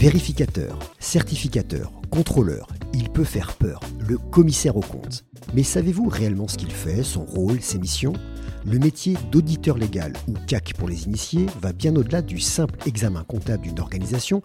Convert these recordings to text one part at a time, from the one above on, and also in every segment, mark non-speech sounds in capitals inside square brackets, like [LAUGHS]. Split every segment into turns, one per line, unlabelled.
Vérificateur, certificateur, contrôleur, il peut faire peur, le commissaire au compte. Mais savez-vous réellement ce qu'il fait, son rôle, ses missions? Le métier d'auditeur légal, ou CAC pour les initiés, va bien au-delà du simple examen comptable d'une organisation,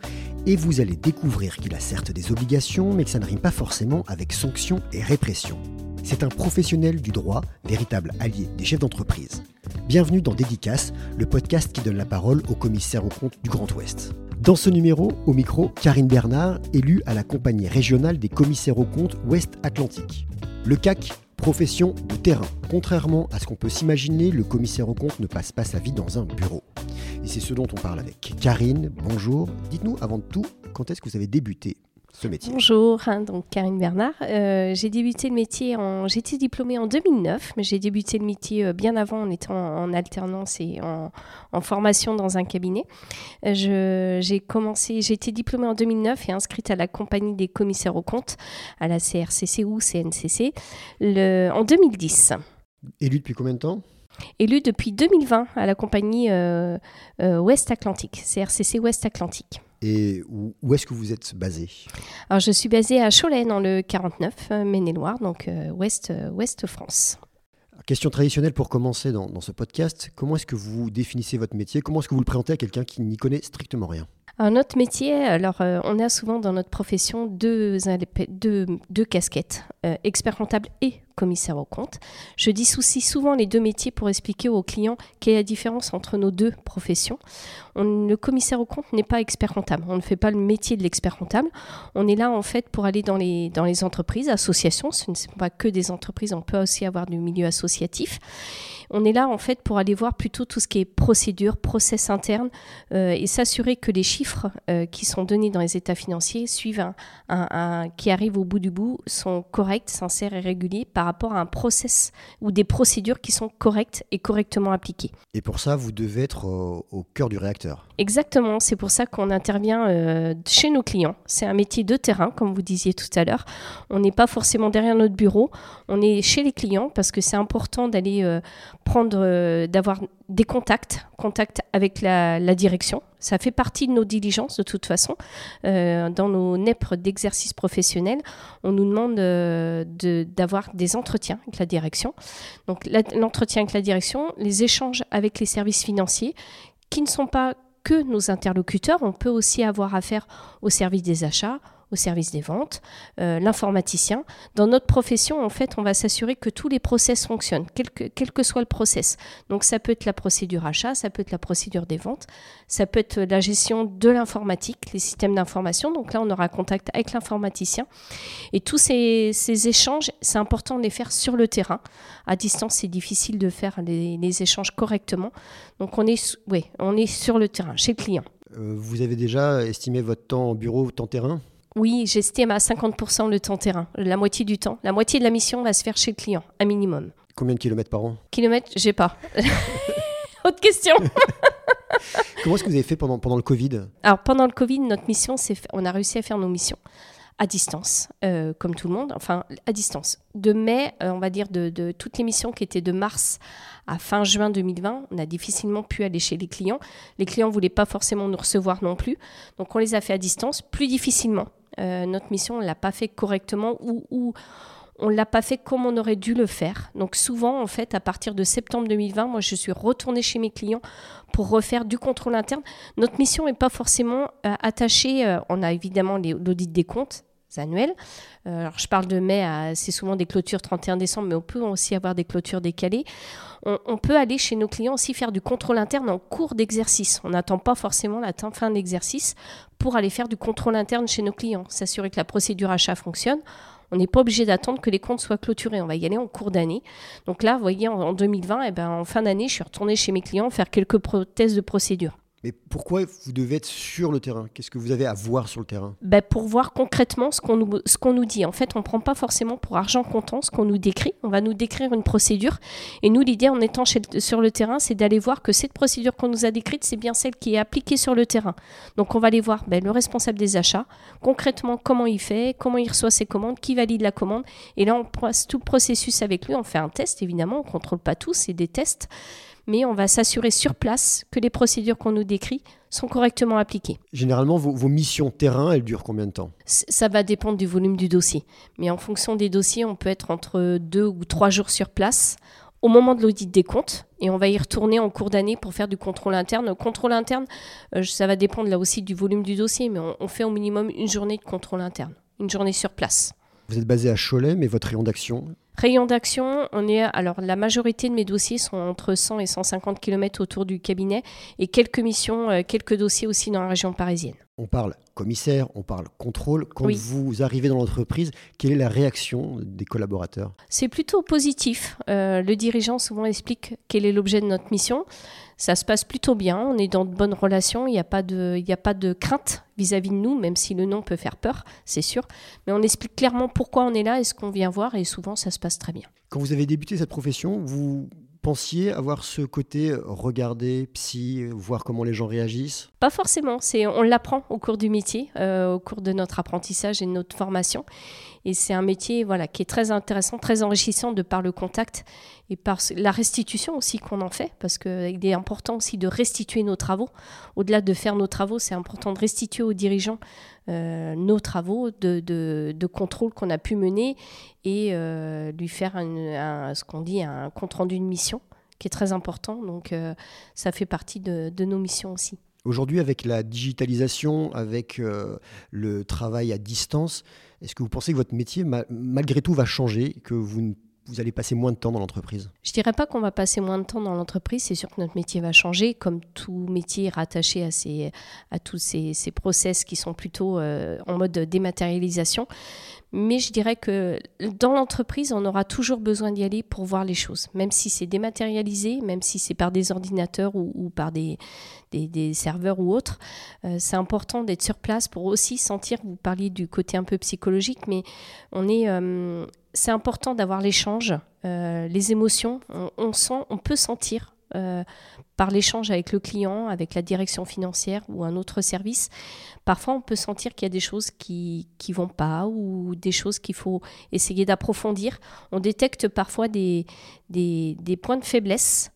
et vous allez découvrir qu'il a certes des obligations, mais que ça ne rime pas forcément avec sanctions et répression. C'est un professionnel du droit, véritable allié des chefs d'entreprise. Bienvenue dans Dédicace, le podcast qui donne la parole au commissaire au compte du Grand Ouest. Dans ce numéro, au micro, Karine Bernard, élue à la compagnie régionale des commissaires aux comptes Ouest Atlantique. Le CAC, profession de terrain. Contrairement à ce qu'on peut s'imaginer, le commissaire aux comptes ne passe pas sa vie dans un bureau. Et c'est ce dont on parle avec Karine. Bonjour. Dites-nous avant tout, quand est-ce que vous avez débuté?
Bonjour, hein, donc Karine Bernard. Euh, j'ai débuté le métier en. J'étais diplômée en 2009, mais j'ai débuté le métier euh, bien avant en étant en alternance et en, formation dans un cabinet. Euh, j'ai commencé, j'ai été diplômée en 2009 et inscrite à la compagnie des commissaires aux comptes, à la CRCC ou CNCC, le, en 2010.
Élu depuis combien de temps?
Élu depuis 2020 à la compagnie Ouest Atlantique, CRCC Ouest Atlantique.
Et où, est-ce que vous êtes basé?
Alors, je suis basée à Cholet, dans le 49, euh, Maine-et-Loire, donc euh, ouest, euh, ouest France.
Question traditionnelle pour commencer dans, dans ce podcast. Comment est-ce que vous définissez votre métier? Comment est-ce que vous le présentez à quelqu'un qui n'y connaît strictement rien?
Un notre métier, alors on a souvent dans notre profession deux, deux, deux casquettes, expert comptable et commissaire au compte. Je dissocie souvent les deux métiers pour expliquer aux clients quelle est la différence entre nos deux professions. le commissaire au compte n'est pas expert comptable. On ne fait pas le métier de l'expert comptable. On est là en fait pour aller dans les, dans les entreprises, associations. Ce ne sont pas que des entreprises, on peut aussi avoir du milieu associatif. On est là en fait pour aller voir plutôt tout ce qui est procédure, process interne euh, et s'assurer que les chiffres euh, qui sont donnés dans les états financiers suivent un, qui arrivent au bout du bout sont corrects, sincères et réguliers par rapport à un process ou des procédures qui sont correctes et correctement appliquées.
Et pour ça, vous devez être au, cœur du réacteur.
Exactement, c'est pour ça qu'on intervient euh, chez nos clients. C'est un métier de terrain, comme vous disiez tout à l'heure. On n'est pas forcément derrière notre bureau, on est chez les clients parce que c'est important d'aller prendre, euh, d'avoir des contacts, contacts avec la, direction. Ça fait partie de nos diligences de toute façon. Euh, dans nos NEPR d'exercice professionnel, on nous demande euh, d'avoir des entretiens avec la direction. Donc l'entretien avec la direction, les échanges avec les services financiers qui ne sont pas que nos interlocuteurs, on peut aussi avoir affaire au service des achats, au service des ventes, euh, l'informaticien. Dans notre profession, en fait, on va s'assurer que tous les process fonctionnent, quel que, soit le process. Donc ça peut être la procédure achat, ça peut être la procédure des ventes, ça peut être la gestion de l'informatique, les systèmes d'information. Donc là, on aura contact avec l'informaticien. Et tous ces, ces échanges, c'est important de les faire sur le terrain. À distance, c'est difficile de faire les, échanges correctement. Donc on est, oui, on est sur le terrain, chez le client.
Euh, vous avez déjà estimé votre temps en bureau, temps terrain?
Oui, j'estime à 50% le temps terrain, la moitié du temps. La moitié de la mission va se faire chez le client, un minimum.
Combien de kilomètres par an
Kilomètres, j'ai pas. [LAUGHS] Autre question [LAUGHS]
Comment est-ce que vous avez fait pendant, pendant le Covid?
Alors, pendant le Covid, notre mission, c'est on a réussi à faire nos missions à distance, euh, comme tout le monde, enfin à distance. De mai, euh, on va dire, de, de, toutes les missions qui étaient de mars à fin juin 2020, on a difficilement pu aller chez les clients. Les clients ne voulaient pas forcément nous recevoir non plus, donc on les a fait à distance, plus difficilement. Euh, notre mission, on ne l'a pas fait correctement ou, on ne l'a pas fait comme on aurait dû le faire. Donc souvent, en fait, à partir de septembre 2020, moi, je suis retournée chez mes clients pour refaire du contrôle interne. Notre mission n'est pas forcément euh, attachée. Euh, on a évidemment l'audit des comptes annuels. alors je parle de mai, c'est souvent des clôtures 31 décembre, mais on peut aussi avoir des clôtures décalées. On, on peut aller chez nos clients aussi faire du contrôle interne en cours d'exercice. On n'attend pas forcément la fin d'exercice pour aller faire du contrôle interne chez nos clients, s'assurer que la procédure achat fonctionne. On n'est pas obligé d'attendre que les comptes soient clôturés. On va y aller en cours d'année. Donc là, vous voyez, en, 2020, eh ben, en fin d'année, je suis retournée chez mes clients faire quelques tests de procédure.
Mais pourquoi vous devez être sur le terrain? Qu'est-ce que vous avez à voir sur le terrain?
Ben Pour voir concrètement ce qu'on nous, nous dit. En fait, on ne prend pas forcément pour argent comptant ce qu'on nous décrit. On va nous décrire une procédure. Et nous, l'idée en étant sur le terrain, c'est d'aller voir que cette procédure qu'on nous a décrite, c'est bien celle qui est appliquée sur le terrain. Donc on va aller voir ben, le responsable des achats, concrètement comment il fait, comment il reçoit ses commandes, qui valide la commande. Et là, on passe tout le processus avec lui. On fait un test, évidemment. On ne contrôle pas tout, c'est des tests mais on va s'assurer sur place que les procédures qu'on nous décrit sont correctement appliquées.
Généralement, vos, missions terrain, elles durent combien de temps?
Ça va dépendre du volume du dossier. Mais en fonction des dossiers, on peut être entre deux ou trois jours sur place au moment de l'audit des comptes et on va y retourner en cours d'année pour faire du contrôle interne. Le contrôle interne, euh, ça va dépendre là aussi du volume du dossier, mais on fait au minimum une journée de contrôle interne, une journée sur place.
Vous êtes basé à Cholet, mais votre rayon d'action
Rayon d'action, on est alors la majorité de mes dossiers sont entre 100 et 150 km autour du cabinet et quelques missions, euh, quelques dossiers aussi dans la région parisienne.
On parle commissaire, on parle contrôle. Quand vous arrivez dans l'entreprise, quelle est la réaction des collaborateurs?
C'est plutôt positif. Euh, le dirigeant souvent explique quel est l'objet de notre mission. Ça se passe plutôt bien, on est dans de bonnes relations, il n'y a, pas de, a pas de crainte vis-à-vis de nous, même si le nom peut faire peur, c'est sûr. Mais on explique clairement pourquoi on est là et ce qu'on vient voir, et souvent ça se passe très bien.
Quand vous avez débuté cette profession, vous pensiez avoir ce côté euh, regarder, psy, euh, voir comment les gens réagissent?
Pas forcément, c'est on l'apprend au cours du métier, euh, au cours de notre apprentissage et de notre formation. Et c'est un métier qui est très intéressant, très enrichissant de par le contact et par la restitution aussi qu'on en fait, parce qu'il est important aussi de restituer nos travaux. Au-delà de faire nos travaux, c'est important de restituer aux dirigeants nos travaux de, de, contrôle qu'on a pu mener et lui faire ce qu'on dit un compte rendu de mission qui est très important. Donc ça fait partie de nos missions aussi.
Aujourd'hui, avec la digitalisation, avec euh, le travail à distance, est-ce que vous pensez que votre métier, malgré tout, va changer, que vous, vous allez passer moins de temps dans l'entreprise?
Je dirais pas qu'on va passer moins de temps dans l'entreprise, c'est sûr que notre métier va changer, comme tout métier rattaché à, ces, à tous ces, ces process qui sont plutôt euh, en mode dématérialisation. Mais je dirais que dans l'entreprise, on aura toujours besoin d'y aller pour voir les choses, même si c'est dématérialisé, même si c'est par des ordinateurs ou, par des, des, serveurs ou autres. Euh, c'est important d'être sur place pour aussi sentir, vous parliez du côté un peu psychologique, mais on est, euh, c'est important d'avoir l'échange, euh, les émotions. On, sent, on peut sentir par l'échange avec le client, avec la direction financière ou un autre service, parfois on peut sentir qu'il y a des choses qui ne vont pas ou des choses qu'il faut essayer d'approfondir. On détecte parfois des, des, des points de faiblesse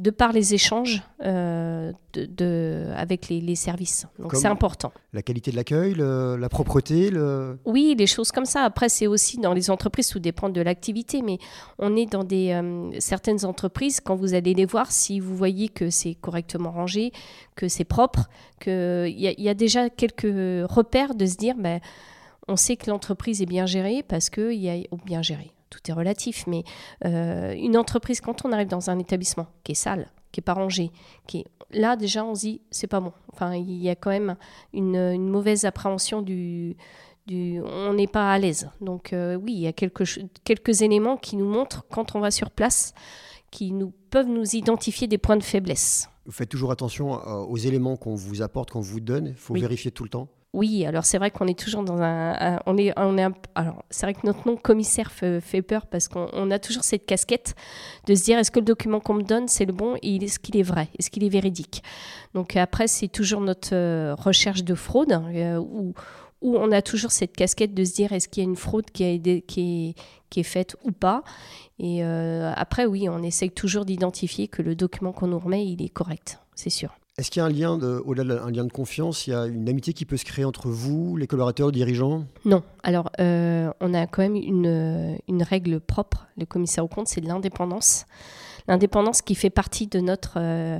de par les échanges euh, de, avec les, services. Donc c'est important.
La qualité de l'accueil, la propreté le...
Oui, les choses comme ça. Après, c'est aussi dans les entreprises, tout dépend de l'activité, mais on est dans des, euh, certaines entreprises, quand vous allez les voir, si vous voyez que c'est correctement rangé, que c'est propre, qu'il y, y, a déjà quelques repères de se dire, ben, on sait que l'entreprise est bien gérée parce qu'il y a bien géré tout est relatif, mais euh, une entreprise, quand on arrive dans un établissement qui est sale, qui est pas rangé, qui est là déjà on se dit c'est pas bon. Enfin, il y a quand même une, mauvaise appréhension du, du on n'est pas à l'aise. Donc euh, oui, il y a quelques, quelques éléments qui nous montrent quand on va sur place, qui nous peuvent nous identifier des points de faiblesse.
Vous faites toujours attention euh, aux éléments qu'on vous apporte, qu'on vous donne. Il faut vérifier tout le temps.
Oui, alors c'est vrai qu'on est toujours dans un, on est, on est alors c'est vrai que notre nom commissaire fait, peur parce qu'on a toujours cette casquette de se dire est-ce que le document qu'on me donne c'est le bon et est-ce qu'il est vrai, est-ce qu'il est véridique? Donc après c'est toujours notre euh, recherche de fraude euh, où, où on a toujours cette casquette de se dire est-ce qu'il y a une fraude qui, a, qui, est, qui est faite ou pas? Et euh, après oui, on essaye toujours d'identifier que le document qu'on nous remet il est correct, c'est sûr.
Est-ce qu'il y a un lien, de, au-delà d'un lien de confiance, il y a une amitié qui peut se créer entre vous, les collaborateurs, les dirigeants?
Non. Alors, euh, on a quand même une, une, règle propre, le commissaire au compte, c'est de l'indépendance. L'indépendance qui fait partie de notre, euh,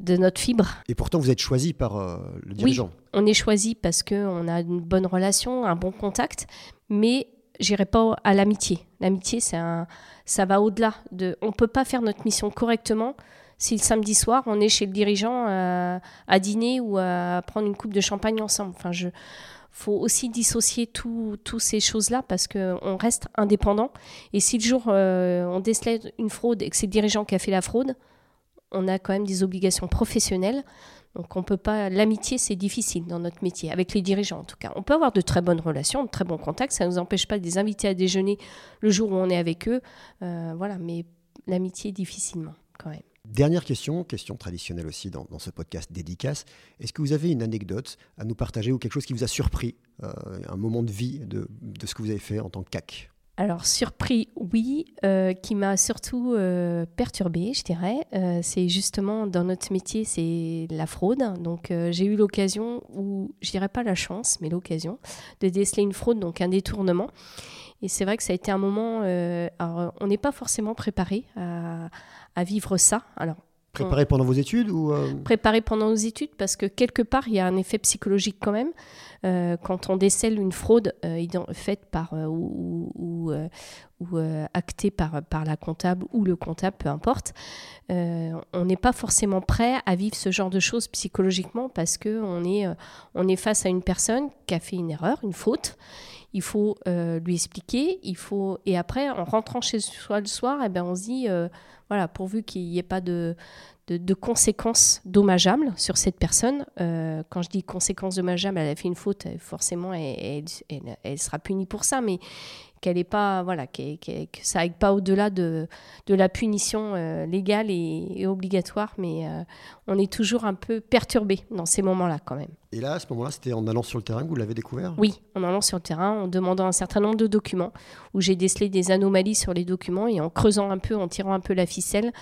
de notre fibre.
Et pourtant, vous êtes choisi par euh, le dirigeant.
Oui, on est choisi parce qu'on a une bonne relation, un bon contact, mais j'irai pas à l'amitié. L'amitié, c'est un, ça va au-delà de. On peut pas faire notre mission correctement si le samedi soir, on est chez le dirigeant euh, à dîner ou à prendre une coupe de champagne ensemble. Enfin, je faut aussi dissocier toutes ces choses-là parce qu'on reste indépendant. Et si le jour euh, on décelait une fraude et que c'est le dirigeant qui a fait la fraude, on a quand même des obligations professionnelles. Donc on peut pas. L'amitié, c'est difficile dans notre métier, avec les dirigeants en tout cas. On peut avoir de très bonnes relations, de très bons contacts. Ça ne nous empêche pas de les inviter à déjeuner le jour où on est avec eux. Euh, voilà, mais l'amitié, difficilement quand même.
Dernière question, question traditionnelle aussi dans, ce podcast dédicace. Est-ce que vous avez une anecdote à nous partager ou quelque chose qui vous a surpris, euh, un moment de vie de, ce que vous avez fait en tant que CAC
alors surpris, oui, euh, qui m'a surtout euh, perturbé, je dirais. C'est justement dans notre métier, c'est la fraude. Donc j'ai eu l'occasion, ou je dirais pas la chance, mais l'occasion de déceler une fraude, donc un détournement. Et c'est vrai que ça a été un moment. alors on n'est pas forcément préparé à, vivre ça. Alors
Préparé pendant vos études ou
Préparé pendant nos études parce que quelque part il y a un effet psychologique quand même. Euh, quand on décèle une fraude euh, faite par euh, ou, actée par, par la comptable ou le comptable, peu importe, on n'est pas forcément prêt à vivre ce genre de choses psychologiquement parce qu'on est, on est face à une personne qui a fait une erreur, une faute. Il faut lui expliquer, il faut et après en rentrant chez soi le soir, eh ben on se dit voilà pourvu qu'il n'y ait pas de, de, conséquences dommageables sur cette personne. Euh, quand je dis conséquences dommageables, elle a fait une faute, forcément, elle, elle, sera punie pour ça, mais qu'elle est pas, voilà, que ça aille pas au-delà de, de, la punition euh, légale et, obligatoire, mais euh, on est toujours un peu perturbé dans ces moments-là quand même.
Et là, à ce moment-là, c'était en allant sur le terrain que vous l'avez découvert?
Oui, en allant sur le terrain, en demandant un certain nombre de documents, où j'ai décelé des anomalies sur les documents et en creusant un peu, en tirant un peu la ficelle,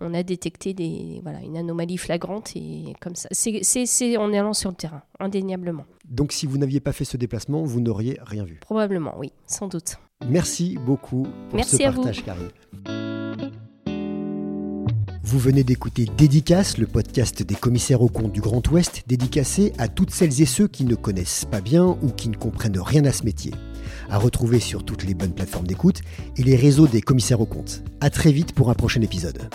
on a détecté des, voilà, une anomalie flagrante et comme ça. C'est en allant sur le terrain, indéniablement.
Donc si vous n'aviez pas fait ce déplacement, vous n'auriez rien vu
Probablement, oui, sans doute.
Merci beaucoup pour
Merci
ce partage, Karine. Vous venez d'écouter Dédicace, le podcast des commissaires aux comptes du Grand Ouest, dédicacé à toutes celles et ceux qui ne connaissent pas bien ou qui ne comprennent rien à ce métier. À retrouver sur toutes les bonnes plateformes d'écoute et les réseaux des commissaires aux comptes. À très vite pour un prochain épisode.